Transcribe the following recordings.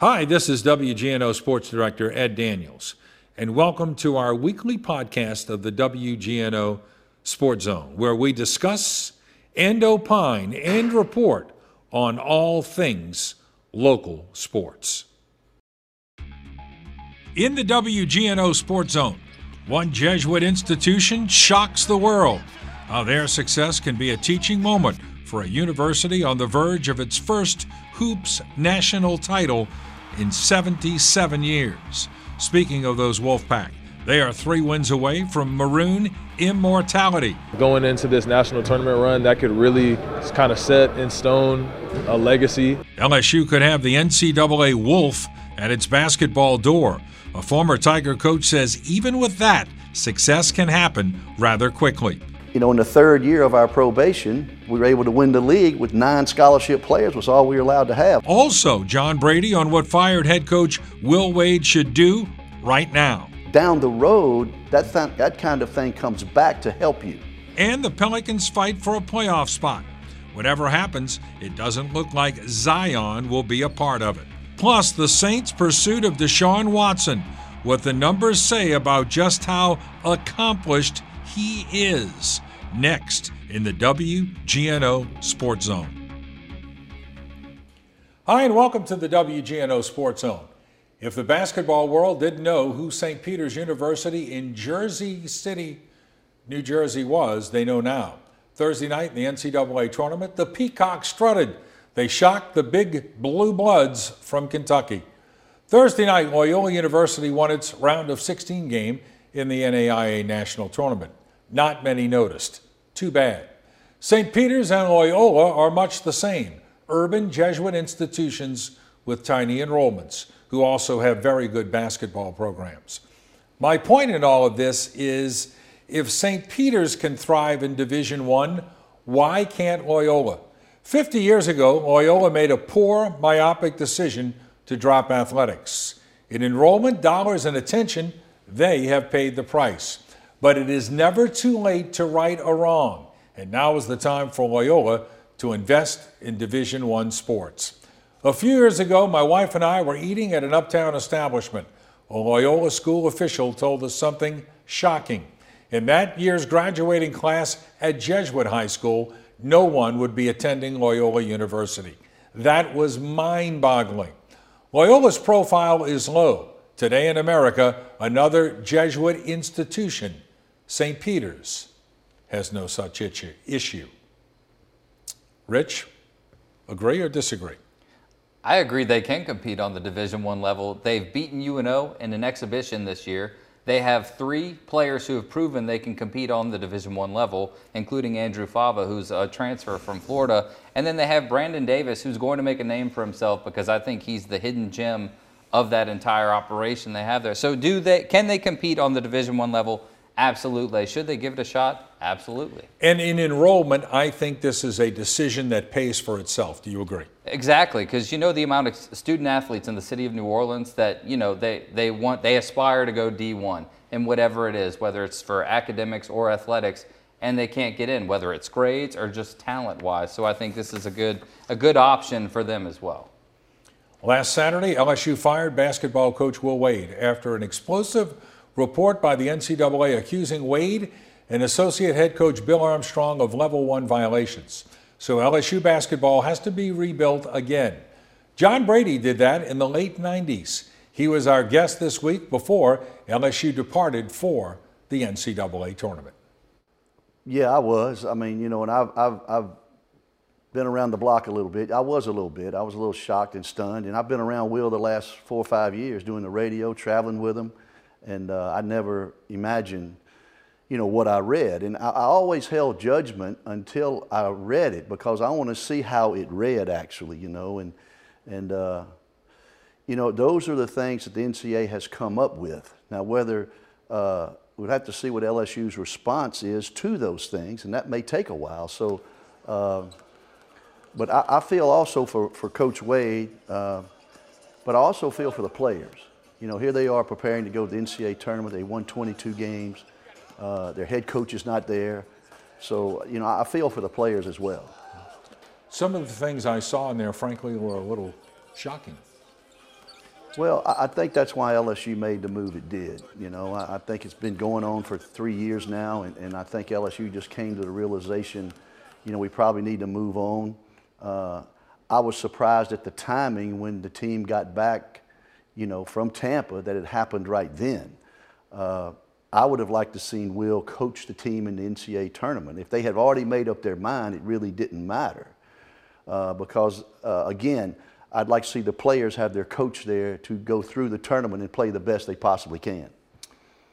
Hi, this is WGNO Sports Director Ed Daniels, and welcome to our weekly podcast of the WGNO Sports Zone, where we discuss and opine and report on all things local sports. In the WGNO Sports Zone, one Jesuit institution shocks the world. How their success can be a teaching moment for a university on the verge of its first hoops national title in 77 years. Speaking of those Wolfpack, they are three wins away from maroon immortality. Going into this national tournament run, that could really kind of set in stone a legacy. LSU could have the NCAA Wolf at its basketball door. A former Tiger coach says even with that, success can happen rather quickly. You know, in the third year of our probation, we were able to win the league with nine scholarship players, was all we were allowed to have. Also, John Brady on what fired head coach Will Wade should do right now. Down the road, that, th- that kind of thing comes back to help you. And the Pelicans fight for a playoff spot. Whatever happens, it doesn't look like Zion will be a part of it. Plus, the Saints' pursuit of Deshaun Watson, what the numbers say about just how accomplished he is. Next in the WGNO Sports Zone. Hi, and welcome to the WGNO Sports Zone. If the basketball world didn't know who St. Peter's University in Jersey City, New Jersey was, they know now. Thursday night in the NCAA tournament, the Peacocks strutted. They shocked the big blue bloods from Kentucky. Thursday night, Loyola University won its round of 16 game in the NAIA National Tournament. Not many noticed. Too bad. St. Peter's and Loyola are much the same urban Jesuit institutions with tiny enrollments, who also have very good basketball programs. My point in all of this is if St. Peter's can thrive in Division 1, why can't Loyola? 50 years ago, Loyola made a poor, myopic decision to drop athletics. In enrollment, dollars, and attention, they have paid the price. But it is never too late to right a wrong, and now is the time for Loyola to invest in Division 1 sports. A few years ago, my wife and I were eating at an uptown establishment. A Loyola school official told us something shocking. In that year's graduating class at Jesuit High School, no one would be attending Loyola University. That was mind boggling. Loyola's profile is low. Today in America, another Jesuit institution St. Peter's has no such issue. Rich, agree or disagree? I agree they can compete on the Division One level. They've beaten UNO in an exhibition this year. They have three players who have proven they can compete on the Division One level, including Andrew Fava, who's a transfer from Florida, and then they have Brandon Davis, who's going to make a name for himself because I think he's the hidden gem of that entire operation they have there. So, do they? Can they compete on the Division One level? Absolutely. Should they give it a shot? Absolutely. And in enrollment, I think this is a decision that pays for itself. Do you agree? Exactly, because you know the amount of student athletes in the city of New Orleans that you know they they want they aspire to go D1 in whatever it is, whether it's for academics or athletics, and they can't get in, whether it's grades or just talent wise. So I think this is a good a good option for them as well. Last Saturday, LSU fired basketball coach Will Wade after an explosive report by the NCAA accusing Wade and associate head coach Bill Armstrong of level one violations. So LSU basketball has to be rebuilt again. John Brady did that in the late 90s. He was our guest this week before LSU departed for the NCAA tournament. Yeah, I was. I mean, you know, and I've, I've, I've been around the block a little bit. I was a little bit. I was a little shocked and stunned. And I've been around Will the last four or five years doing the radio, traveling with him and uh, I never imagined, you know, what I read. And I, I, always held judgment until I read it because I want to see how it read actually, you know, and and uh, you know those are the things that the NCAA has come up with. Now whether uh, we'd have to see what LSU's response is to those things, and that may take a while. So. Uh, but I, I, feel also for, for Coach Wade, uh, but I also feel for the players you know, here they are preparing to go to the NCAA tournament. They won 22 games. Uh, their head coach is not there. So, you know, I feel for the players as well. Some of the things I saw in there, frankly, were a little shocking. Well, I think that's why LSU made the move it did. You know, I I think it's been going on for three years now, and, and I think LSU just came to the realization, you know, we probably need to move on. Uh, I was surprised at the timing when the team got back, you know, from Tampa that it happened right then. Uh, I would have liked to seen Will coach the team in the NCAA tournament. If they had already made up their mind, it really didn't matter. Uh, because, uh, again, I'd like to see the players have their coach there to go through the tournament and play the best they possibly can.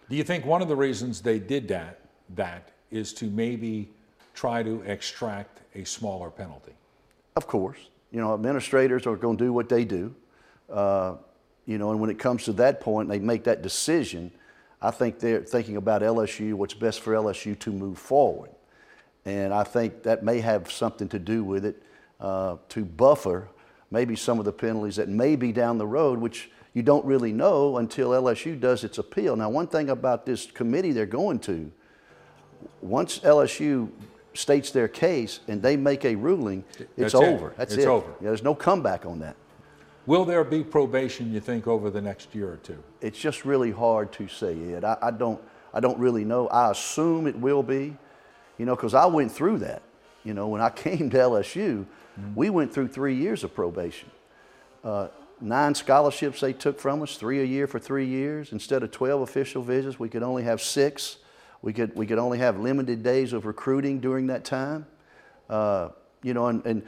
Do you think one of the reasons they did that that is to maybe try to extract a smaller penalty? Of course, you know, administrators are going to do what they do. Uh, you know, and when it comes to that point, they make that decision. I think they're thinking about LSU, what's best for LSU to move forward. And I think that may have something to do with it uh, to buffer maybe some of the penalties that may be down the road, which you don't really know until LSU does its appeal. Now, one thing about this committee they're going to, once LSU states their case and they make a ruling, it's That's it. over. That's It's it. over. Yeah, there's no comeback on that. Will there be probation, you think, over the next year or two? It's just really hard to say, Ed. I, I don't, I don't really know. I assume it will be, you know, because I went through that. You know, when I came to LSU, we went through three years of probation. Uh, nine scholarships they took from us, three a year for three years. Instead of 12 official visits, we could only have six. We could, we could only have limited days of recruiting during that time. Uh, you know, and, and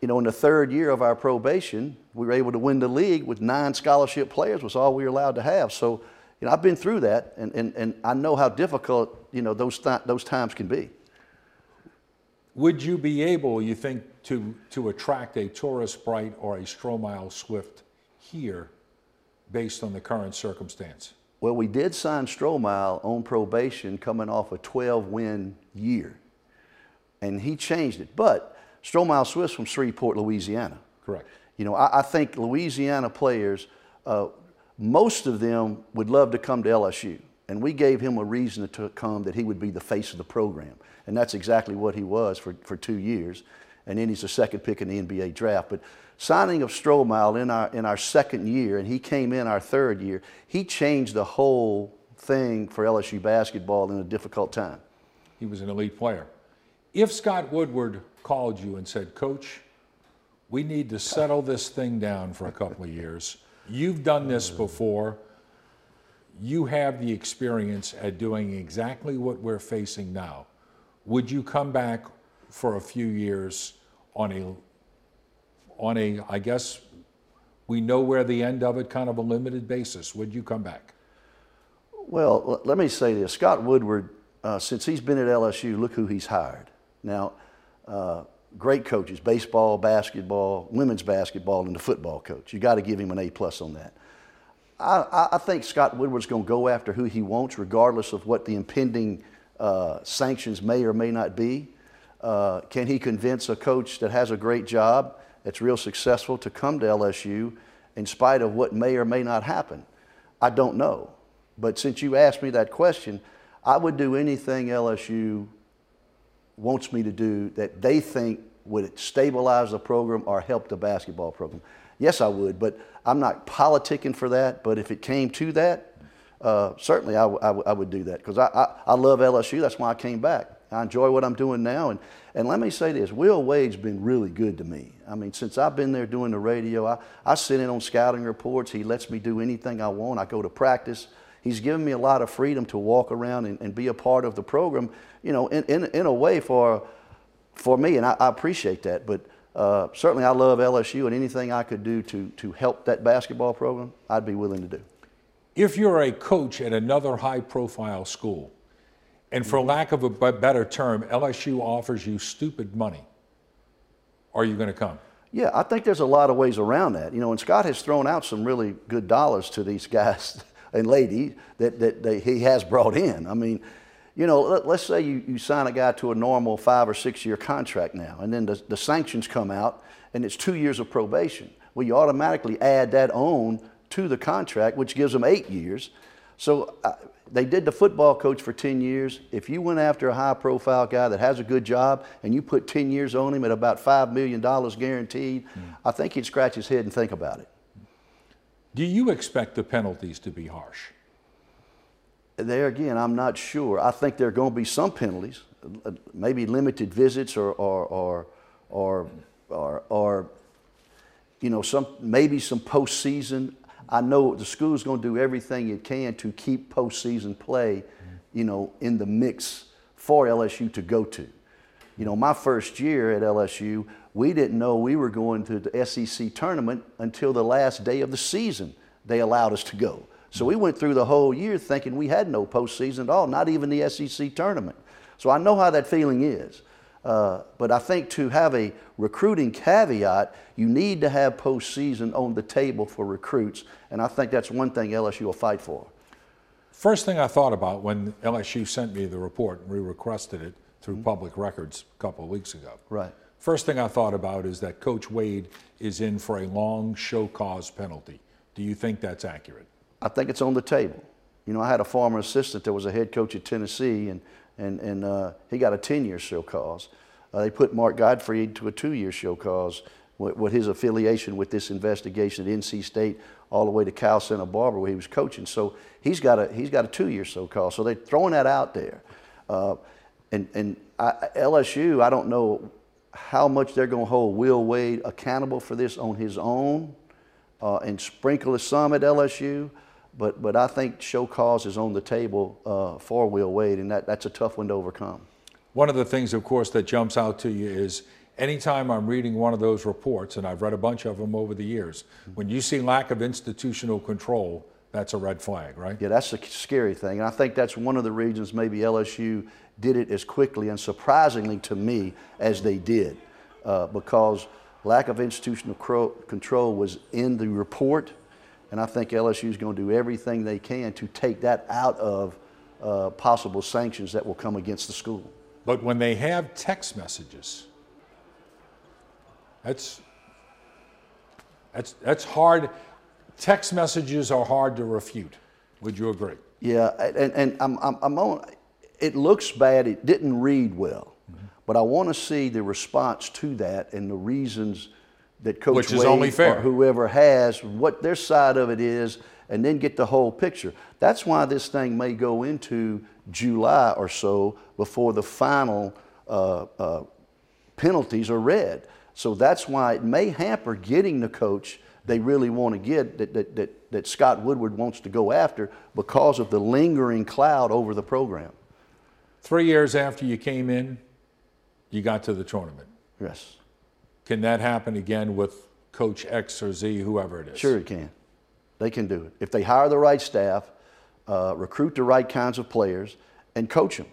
you know, in the third year of our probation, we were able to win the league with nine scholarship players was all we were allowed to have. So, you know, I've been through that, and, and, and I know how difficult, you know, those, th- those times can be. Would you be able, you think, to, to attract a Taurus Bright or a Stromile Swift here based on the current circumstance? Well, we did sign Stromile on probation coming off a 12 win year, and he changed it. But Stromile Swift's from Shreveport, Louisiana. Correct. You know, I, I think Louisiana players, uh, most of them would love to come to LSU. And we gave him a reason to come that he would be the face of the program. And that's exactly what he was for, for two years. And then he's the second pick in the NBA draft. But signing of Stromile in our, in our second year, and he came in our third year, he changed the whole thing for LSU basketball in a difficult time. He was an elite player. If Scott Woodward called you and said, Coach, we need to settle this thing down for a couple of years. You've done this before. You have the experience at doing exactly what we're facing now. Would you come back for a few years on a, on a, I guess, we know where the end of it, kind of a limited basis? Would you come back? Well, let me say this. Scott Woodward, uh, since he's been at LSU, look who he's hired. Now, uh, great coaches, baseball, basketball, women's basketball, and the football coach. You got to give him an A plus on that. I, I- think Scott Woodward's going to go after who he wants, regardless of what the impending uh, sanctions may or may not be. Uh, can he convince a coach that has a great job, that's real successful, to come to LSU in spite of what may or may not happen? I don't know. But since you asked me that question, I would do anything LSU wants me to do that they think would stabilize the program or help the basketball program. Yes, I would, but I'm not politicking for that. But if it came to that, uh, certainly I, w- I w- I would do that because I, I, I love LSU. That's why I came back. I enjoy what I'm doing now. And, and let me say this Will Wade's been really good to me. I mean, since I've been there doing the radio, I, I sit in on scouting reports. He lets me do anything I want. I go to practice. He's given me a lot of freedom to walk around and, and be a part of the program, you know, in, in, in a way for, for me, and I, I appreciate that. But uh, certainly I love LSU, and anything I could do to, to help that basketball program, I'd be willing to do. If you're a coach at another high profile school, and for lack of a better term, LSU offers you stupid money, are you going to come? Yeah, I think there's a lot of ways around that. You know, and Scott has thrown out some really good dollars to these guys and ladies that, that they, he has brought in. I mean, you know, let, us say you, you sign a guy to a normal five or six year contract now, and then the, the sanctions come out and it's two years of probation. Well, you automatically add that on to the contract, which gives them eight years. So uh, they did the football coach for 10 years. If you went after a high profile guy that has a good job and you put 10 years on him at about $5 million guaranteed, I think he'd scratch his head and think about it. Do you expect the penalties to be harsh? There again, I'm not sure. I think there are going to be some penalties, maybe limited visits or, or, or, or, or, or you know, some, maybe some postseason. I know the school's going to do everything it can to keep postseason play, you know, in the mix for LSU to go to. You know, my first year at LSU, we didn't know we were going to the SEC tournament until the last day of the season. They allowed us to go. So we went through the whole year thinking we had no postseason at all, not even the SEC tournament. So I know how that feeling is. Uh, but I think to have a recruiting caveat, you need to have postseason on the table for recruits. And I think that's one thing LSU will fight for. First thing I thought about when LSU sent me the report, and we requested it through public records a couple of weeks ago. Right. First thing I thought about is that Coach Wade is in for a long show cause penalty. Do you think that's accurate? I think it's on the table. You know, I had a former assistant that was a head coach at Tennessee, and, and, and uh, he got a 10 year show cause. Uh, they put Mark Gottfried to a two year show cause with, with, his affiliation with this investigation at NC State all the way to Cal Santa Barbara where he was coaching. So he's got a, he's got a two year show cause. So they're throwing that out there. Uh, and and I, LSU, I don't know how much they're going to hold Will Wade accountable for this on his own uh, and sprinkle some at LSU. But, but I think show cause is on the table uh, for Will Wade, and that, that's a tough one to overcome. One of the things, of course, that jumps out to you is anytime I'm reading one of those reports, and I've read a bunch of them over the years, when you see lack of institutional control, that's a red flag, right? Yeah, that's a scary thing. And I think that's one of the reasons maybe LSU did it as quickly and surprisingly to me as they did, uh, because lack of institutional control was in the report and I think LSU is going to do everything they can to take that out of uh, possible sanctions that will come against the school. But when they have text messages, that's that's that's hard. Text messages are hard to refute. Would you agree? Yeah, and, and I'm, I'm, I'm on. It looks bad. It didn't read well, mm-hmm. but I want to see the response to that and the reasons that Coach Which is Wade only fair. or whoever has, what their side of it is, and then get the whole picture. That's why this thing may go into July or so before the final uh, uh, penalties are read. So that's why it may hamper getting the coach they really want to get that, that, that, that Scott Woodward wants to go after because of the lingering cloud over the program. Three years after you came in, you got to the tournament. Yes. Can that happen again with Coach X or Z, whoever it is? Sure, it can. They can do it. If they hire the right staff, uh, recruit the right kinds of players, and coach them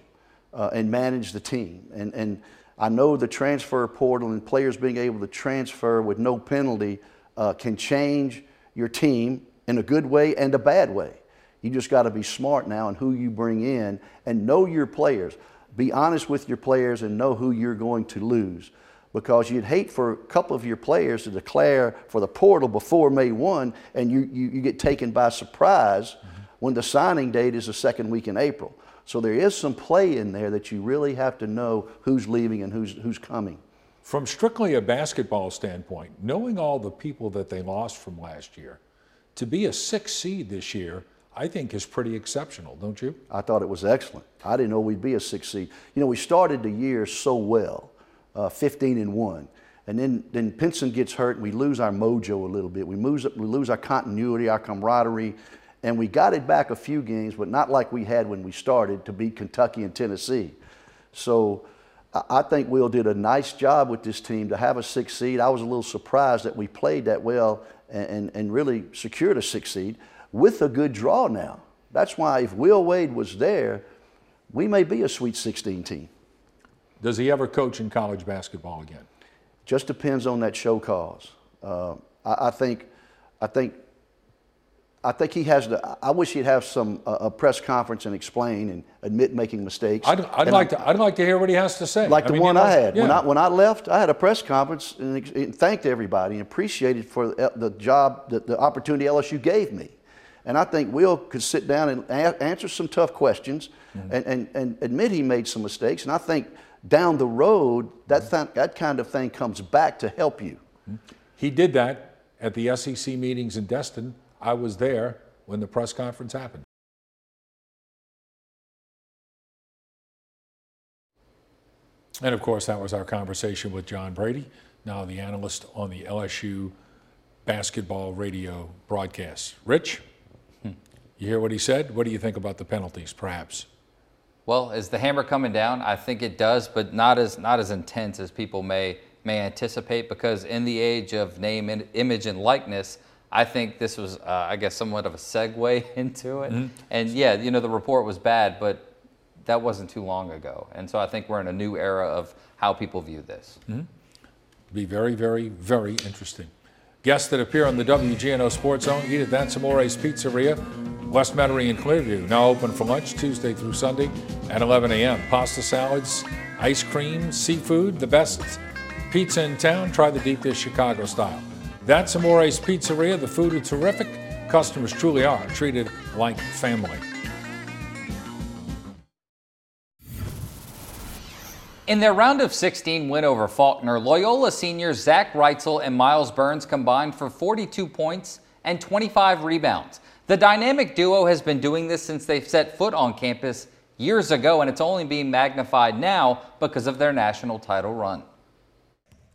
uh, and manage the team. And, and I know the transfer portal and players being able to transfer with no penalty uh, can change your team in a good way and a bad way. You just got to be smart now in who you bring in and know your players. Be honest with your players and know who you're going to lose because you'd hate for a couple of your players to declare for the portal before May 1 and you, you, you get taken by surprise mm-hmm. when the signing date is the second week in April. So there is some play in there that you really have to know who's leaving and who's, who's coming. From strictly a basketball standpoint, knowing all the people that they lost from last year, to be a six seed this year, I think is pretty exceptional, don't you? I thought it was excellent. I didn't know we'd be a six seed. You know, we started the year so well uh, 15 and 1. And then, then Pinson gets hurt, and we lose our mojo a little bit. We lose, we lose our continuity, our camaraderie, and we got it back a few games, but not like we had when we started to beat Kentucky and Tennessee. So I think Will did a nice job with this team to have a six seed. I was a little surprised that we played that well and, and, and really secured a six seed with a good draw now. That's why if Will Wade was there, we may be a Sweet 16 team. Does he ever coach in college basketball again? Just depends on that show cause. Uh, I, I, think, I think, I think he has to. I wish he'd have some uh, a press conference and explain and admit making mistakes. I'd, I'd like I, to. I'd like to hear what he has to say. Like I the mean, one you know, I had yeah. when I when I left. I had a press conference and, and thanked everybody and appreciated for the, the job, the, the opportunity LSU gave me. And I think Will could sit down and a- answer some tough questions mm-hmm. and, and, and admit he made some mistakes. And I think down the road, that, th- that kind of thing comes back to help you. He did that at the SEC meetings in Destin. I was there when the press conference happened. And of course, that was our conversation with John Brady, now the analyst on the LSU basketball radio broadcast. Rich, you hear what he said? What do you think about the penalties, perhaps? Well, is the hammer coming down? I think it does, but not as not as intense as people may may anticipate. Because in the age of name, image, and likeness, I think this was, uh, I guess, somewhat of a segue into it. Mm-hmm. And yeah, you know, the report was bad, but that wasn't too long ago. And so I think we're in a new era of how people view this. Mm-hmm. Be very, very, very interesting. Guests that appear on the WGNO Sports Zone eat at That's Amore's Pizzeria, West Metairie and Clearview. Now open for lunch Tuesday through Sunday at 11 a.m. Pasta salads, ice cream, seafood, the best pizza in town. Try the deep dish Chicago style. That's Amore's Pizzeria. The food is terrific. Customers truly are treated like family. In their round of 16 win over Faulkner, Loyola seniors Zach Wrightsil and Myles Burns combined for 42 points and 25 rebounds. The dynamic duo has been doing this since they've set foot on campus years ago, and it's only being magnified now because of their national title run.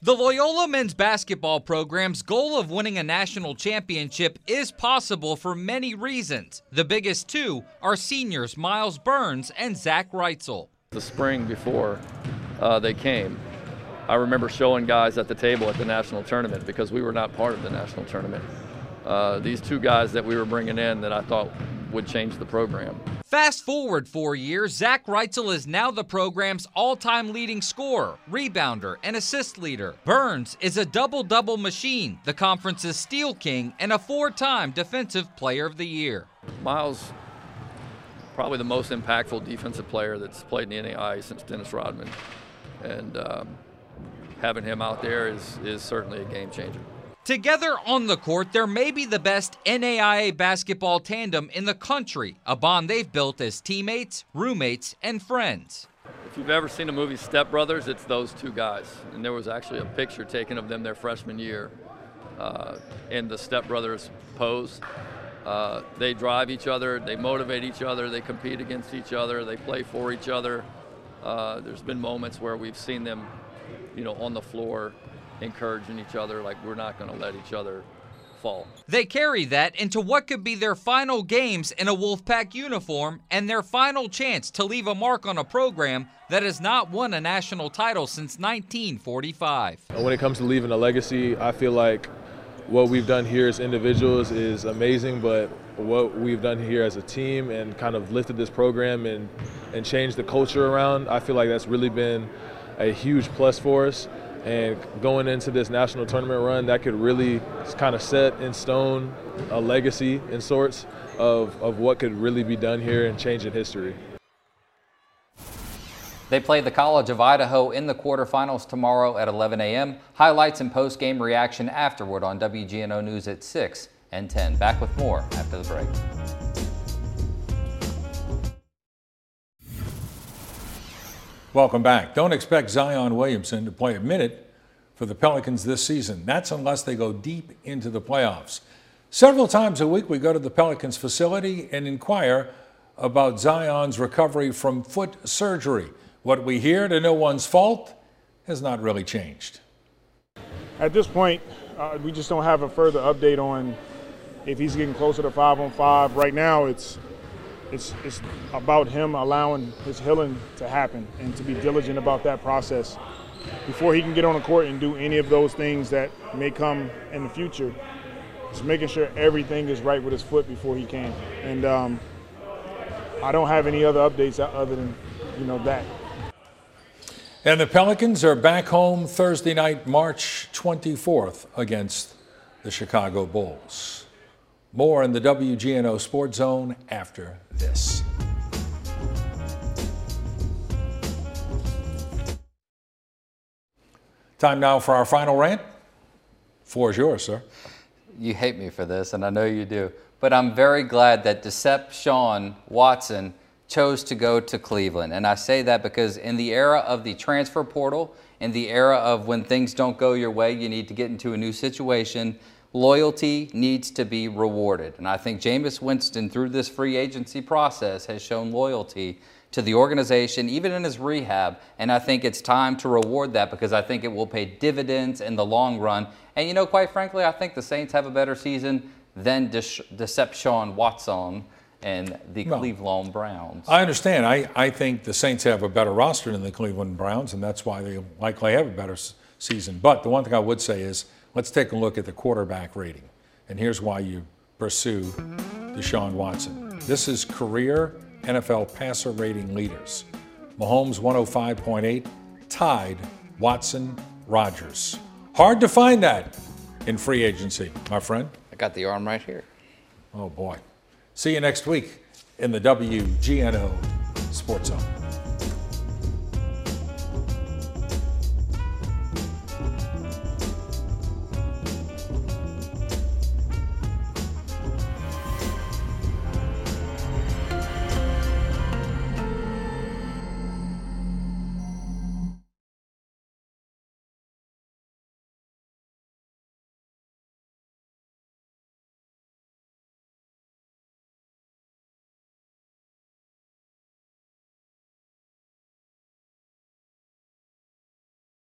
The Loyola men's basketball program's goal of winning a national championship is possible for many reasons. The biggest two are seniors Myles Burns and Zach Wrightsil. The spring before uh, they came, I remember showing guys at the table at the national tournament because we were not part of the national tournament. Uh, these two guys that we were bringing in that I thought would change the program. Fast forward four years, Zach Wrightsil is now the program's all time leading scorer, rebounder, and assist leader. Burns is a double double machine, the conference's steal king, and a four time Defensive Player of the Year. Myles probably the most impactful defensive player that's played in the NAIA since Dennis Rodman. And um, having him out there is, is certainly a game changer. Together on the court, they're maybe the best NAIA basketball tandem in the country, a bond they've built as teammates, roommates, and friends. If you've ever seen the movie Step Brothers, it's those two guys. And there was actually a picture taken of them their freshman year uh, in the Step Brothers pose. Uh, they drive each other, they motivate each other, they compete against each other, they play for each other. Uh, there's been moments where we've seen them, you know, on the floor encouraging each other, like we're not going to let each other fall. They carry that into what could be their final games in a Wolfpack uniform and their final chance to leave a mark on a program that has not won a national title since 1945. When it comes to leaving a legacy, I feel like what we've done here as individuals is amazing, but what we've done here as a team and kind of lifted this program and, and changed the culture around, I feel like that's really been a huge plus for us. And going into this national tournament run, that could really kind of set in stone a legacy in sorts of, of what could really be done here and change in history. They play the College of Idaho in the quarterfinals tomorrow at 11 a.m. Highlights and post-game reaction afterward on WGNO News at 6 and 10. Back with more after the break. Welcome back. Don't expect Zion Williamson to play a minute for the Pelicans this season. That's unless they go deep into the playoffs. Several times a week, we go to the Pelicans facility and inquire about Zion's recovery from foot surgery. What we hear to no one's fault has not really changed. At this point, uh, we just don't have a further update on if he's getting closer to five on five. Right now, it's it's it's about him allowing his healing to happen and to be diligent about that process before he can get on the court and do any of those things that may come in the future. Just making sure everything is right with his foot before he can. And um, I don't have any other updates other than you know that. And the Pelicans are back home Thursday night, March 24th, against the Chicago Bulls. More in the WGNO Sports Zone after this. Time now for our final rant. Floor is yours, sir. You hate me for this, and I know you do. But I'm very glad that Deshaun Watson chose to go to Cleveland. And I say that because in the era of the transfer portal, in the era of when things don't go your way, you need to get into a new situation. Loyalty needs to be rewarded. And I think Jameis Winston, through this free agency process, has shown loyalty to the organization, even in his rehab. And I think it's time to reward that because I think it will pay dividends in the long run. And, you know, quite frankly, I think the Saints have a better season than Deception Watson and the No. Cleveland Browns. I understand. I, I think the Saints have a better roster than the Cleveland Browns, and that's why they likely have a better s- season. But the one thing I would say is let's take a look at the quarterback rating. And here's why you pursue Deshaun Watson. This is career NFL passer rating leaders. Mahomes 105.8, tied Watson Rogers. Hard to find that in free agency, my friend. I got the arm right here. Oh boy. See you next week in the WGNO Sports Zone.